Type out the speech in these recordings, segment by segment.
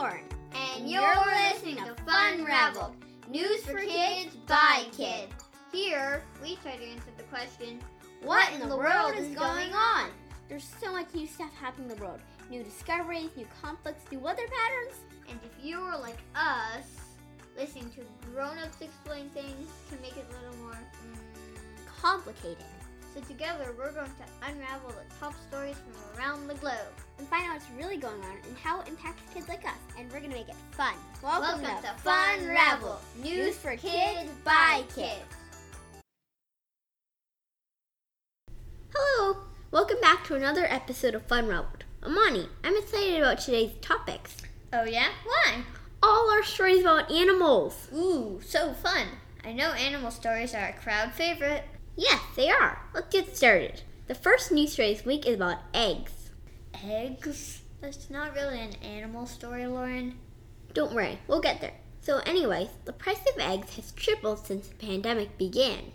And you're listening to Fun Ravel, news for kids by kids. Here, we try to answer the question, what in the world is going on? There's so much new stuff happening in the world. New discoveries, new conflicts, new weather patterns. And if you're like us, listening to grown-ups explain things can make it a little more mm, Complicated. So together, we're going to unravel the top stories from around the globe. And find out what's really going on and how it impacts kids like us. And we're going to make it fun. Welcome, to Fun Ravel, news for kids by kids. Hello! Welcome back to another episode of Funraveled. I'm Amani. I'm excited about today's topics. Oh yeah? Why? All our stories about animals. Ooh, so fun. I know animal stories are a crowd favorite. Yes, they are. Let's get started. The first news story this week is about eggs. Eggs? That's not really an animal story, Lauren. Don't worry, we'll get there. So, anyways, the price of eggs has tripled since the pandemic began.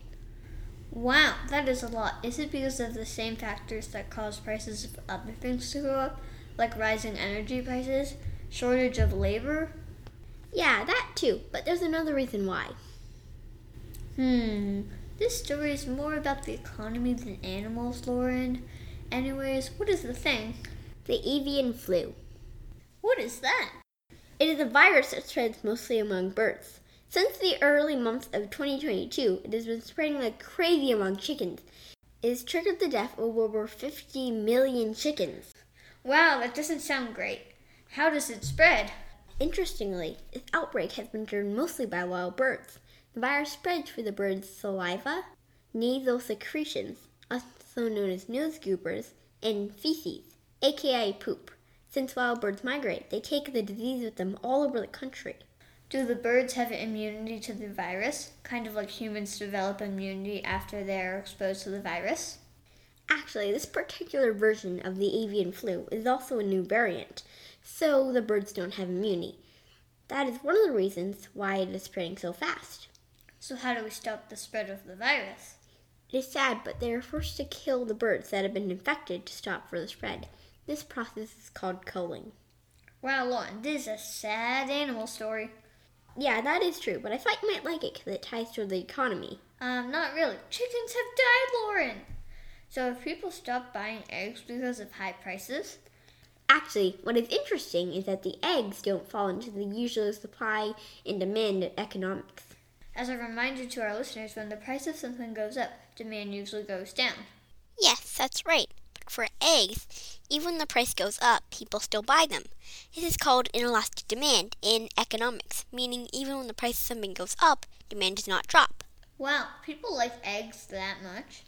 Wow, that is a lot. Is it because of the same factors that cause prices of other things to go up, like rising energy prices, shortage of labor? Yeah, that too, but there's another reason why. Hmm, this story is more about the economy than animals, Lauren. Anyways, what is the thing? The avian flu. What is that? It is a virus that spreads mostly among birds. Since the early months of 2022, it has been spreading like crazy among chickens. It has triggered the death of over 50 million chickens. Wow, that doesn't sound great. How does it spread? Interestingly, this outbreak has been driven mostly by wild birds. The virus spreads through the bird's saliva, nasal secretions, also known as nose goopers, and feces, aka poop. Since wild birds migrate, they take the disease with them all over the country. Do the birds have immunity to the virus? Kind of like humans develop immunity after they're exposed to the virus? Actually, this particular version of the avian flu is also a new variant, so the birds don't have immunity. That is one of the reasons why it is spreading so fast. So, how do we stop the spread of the virus? It is sad, but they are forced to kill the birds that have been infected to stop further spread. This process is called culling. Wow, Lauren, this is a sad animal story. Yeah, that is true, but I thought you might like it because it ties to the economy. Um, not really. Chickens have died, Lauren. So, if people stop buying eggs because of high prices, Actually, what is interesting is that the eggs don't fall into the usual supply and demand economics. As a reminder to our listeners, when the price of something goes up, demand usually goes down. Yes, that's right. But for eggs, even when the price goes up, people still buy them. This is called inelastic demand in economics, meaning even when the price of something goes up, demand does not drop. Wow, people like eggs that much.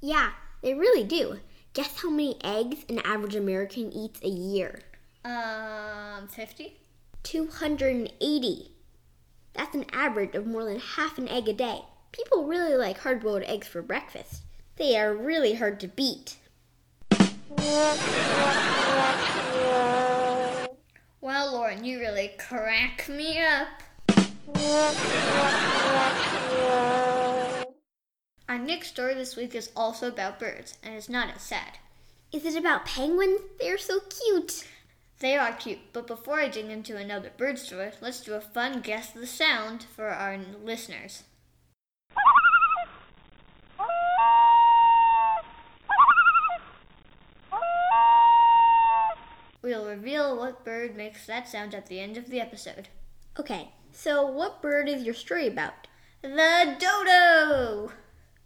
Yeah, they really do. Guess how many eggs an average American eats a year? Um, 50? 280. That's an average of more than half an egg a day. People really like hard boiled eggs for breakfast. They are really hard to beat. Well, Lauren, you really crack me up. Our next story this week is also about birds, and it's not as sad. Is it about penguins? They're so cute. They are cute, but before I dig into another bird story, let's do a fun guess the sound for our listeners. We'll reveal what bird makes that sound at the end of the episode. Okay, so what bird is your story about? The dodo!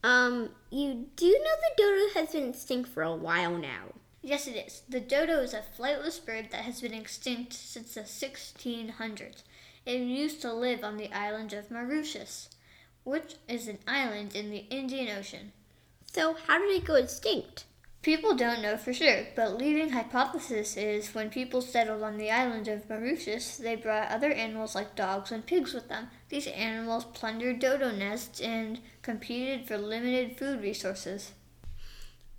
Um, you do know the dodo has been extinct for a while now. Yes, it is. The dodo is a flightless bird that has been extinct since the 1600s. It used to live on the island of Mauritius, which is an island in the Indian Ocean. So, how did it go extinct? People don't know for sure, but leading hypothesis is when people settled on the island of Mauritius, they brought other animals like dogs and pigs with them. These animals plundered dodo nests and competed for limited food resources.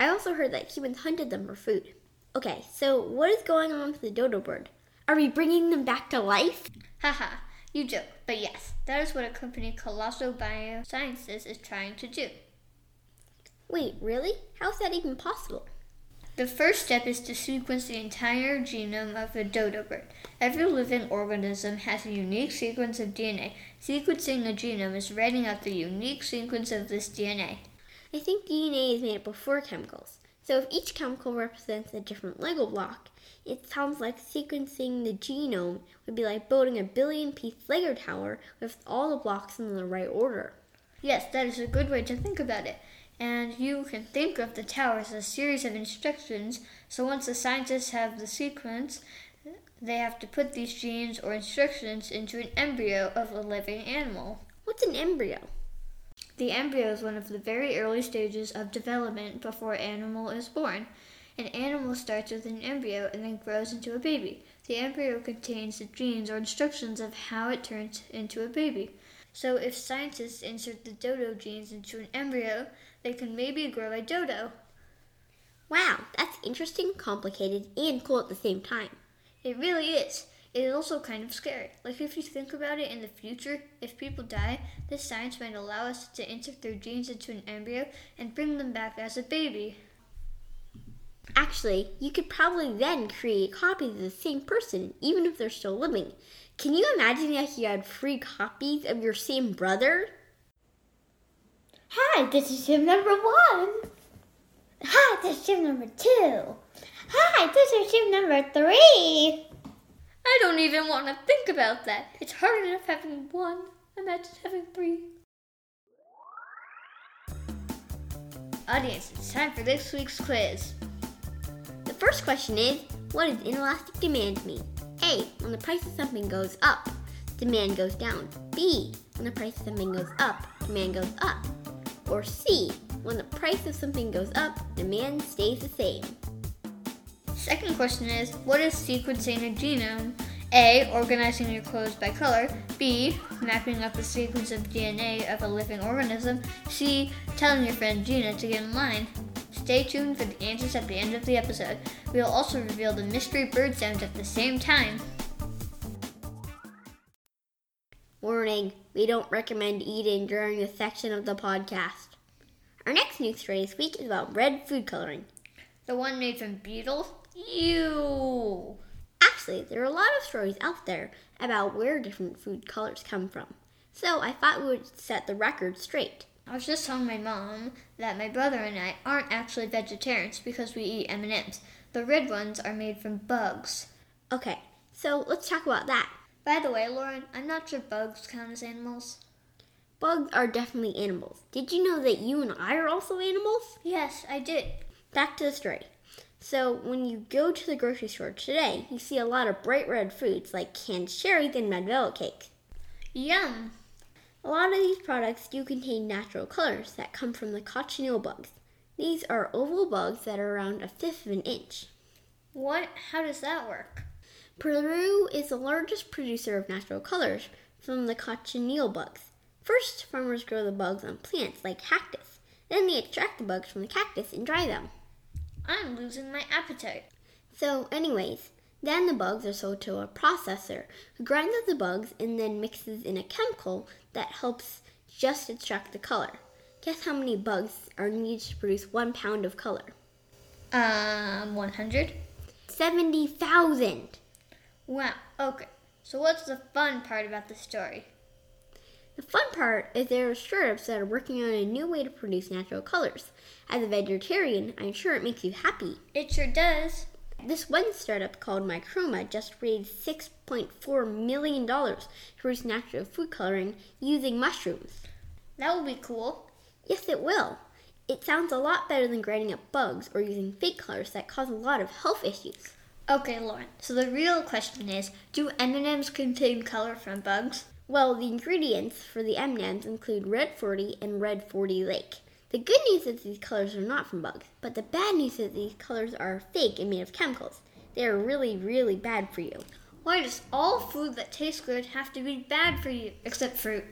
I also heard that humans hunted them for food. Okay, so what is going on with the dodo bird? Are we bringing them back to life? Haha, you joke, but yes, that is what a company Colossal Biosciences is trying to do. Wait, really? How's that even possible? The first step is to sequence the entire genome of a dodo bird. Every living organism has a unique sequence of DNA. Sequencing the genome is writing out the unique sequence of this DNA. I think DNA is made up of four chemicals. So if each chemical represents a different Lego block, it sounds like sequencing the genome would be like building a billion piece Lego tower with all the blocks in the right order. Yes, that is a good way to think about it. And you can think of the tower as a series of instructions. So once the scientists have the sequence, they have to put these genes or instructions into an embryo of a living animal. What's an embryo? The embryo is one of the very early stages of development before an animal is born. An animal starts with an embryo and then grows into a baby. The embryo contains the genes or instructions of how it turns into a baby. So if scientists insert the dodo genes into an embryo, they can maybe grow a dodo. Wow, that's interesting, complicated, and cool at the same time. It really is. It is also kind of scary. Like if you think about it in the future, if people die, this science might allow us to insert their genes into an embryo and bring them back as a baby. Actually, you could probably then create copies of the same person, even if they're still living. Can you imagine if you had free copies of your same brother? Hi, this is Jim number one. Hi, this is Jim number two. Hi, this is Jim number three. I don't even want to think about that. It's hard enough having one. Imagine having three. Audience, it's time for this week's quiz. The first question is What does inelastic demand mean? A. When the price of something goes up, demand goes down. B. When the price of something goes up, demand goes up. Or C. When the price of something goes up, demand stays the same. Second question is What is sequencing a genome? A. Organizing your clothes by color. B. Mapping up a sequence of DNA of a living organism. C. Telling your friend Gina to get in line. Stay tuned for the answers at the end of the episode. We will also reveal the mystery bird sounds at the same time. Warning, we don't recommend eating during this section of the podcast. Our next news story this week is about red food coloring. The one made from beetles? Ew! Actually, there are a lot of stories out there about where different food colors come from. So I thought we would set the record straight. I was just telling my mom that my brother and I aren't actually vegetarians because we eat M&Ms. The red ones are made from bugs. Okay, so let's talk about that. By the way, Lauren, I'm not sure bugs count as animals. Bugs are definitely animals. Did you know that you and I are also animals? Yes, I did. Back to the story. So, when you go to the grocery store today, you see a lot of bright red foods like canned cherries and red velvet cake. Yum! A lot of these products do contain natural colors that come from the cochineal bugs. These are oval bugs that are around a fifth of an inch. What? How does that work? Peru is the largest producer of natural colors from the cochineal bugs. First, farmers grow the bugs on plants like cactus. Then they extract the bugs from the cactus and dry them. I'm losing my appetite. So, anyways, then the bugs are sold to a processor who grinds up the bugs and then mixes in a chemical that helps just extract the color. Guess how many bugs are needed to produce one pound of color? Um, 100? 70,000! Wow, okay. So what's the fun part about the story? The fun part is there are startups that are working on a new way to produce natural colors. As a vegetarian, I'm sure it makes you happy. It sure does. This one startup called Michroma just raised $6.4 million to produce natural food coloring using mushrooms. That will be cool. Yes, it will. It sounds a lot better than grinding up bugs or using fake colors that cause a lot of health issues. Okay, Lauren. So the real question is, do M&Ms contain color from bugs? Well, the ingredients for the M&Ms include Red 40 and Red 40 Lake. The good news is these colors are not from bugs, but the bad news is these colors are fake and made of chemicals. They are really, really bad for you. Why does all food that tastes good have to be bad for you, except fruit?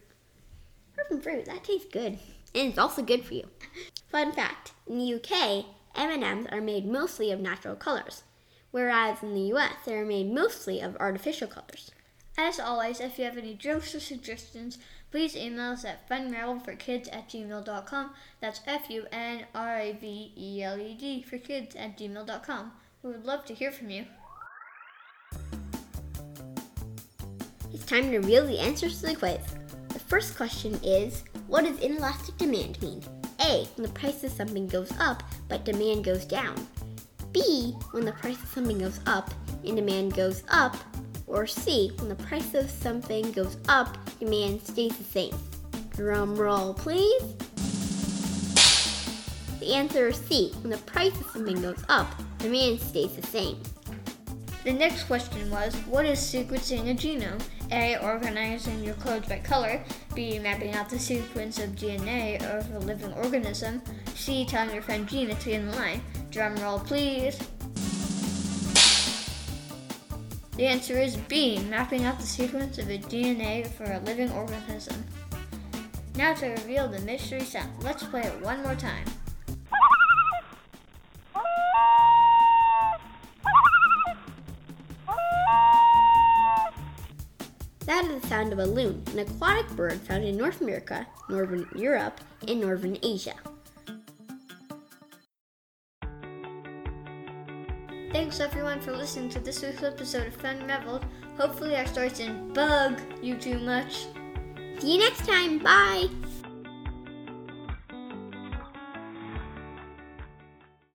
From fruit, that tastes good, and it's also good for you. Fun fact: in the UK, M&Ms are made mostly of natural colors, whereas in the US, they are made mostly of artificial colors. As always, if you have any jokes or suggestions, please email us at funraveledforkids at gmail.com. That's F U N R A V E L E D for kids at gmail.com. We would love to hear from you. It's time to reveal the answers to the quiz. The first question is What does inelastic demand mean? A. When the price of something goes up but demand goes down. B. When the price of something goes up and demand goes up. Or C. When the price of something goes up, demand stays the same. Drum roll, please. The answer is C. When the price of something goes up, demand stays the same. The next question was What is sequencing a genome? A. Organizing your codes by color. B. Mapping out the sequence of DNA of a living organism. C. Telling your friend Gina to get in line. Drum roll, please. The answer is B. Mapping out the sequence of a DNA for a living organism. Now to reveal the mystery sound. Let's play it one more time. That is the sound of a loon, an aquatic bird found in North America, Northern Europe, and Northern Asia. Thanks everyone for listening to this week's episode of Funraveled. Hopefully our stories didn't bug you too much. See you next time. Bye.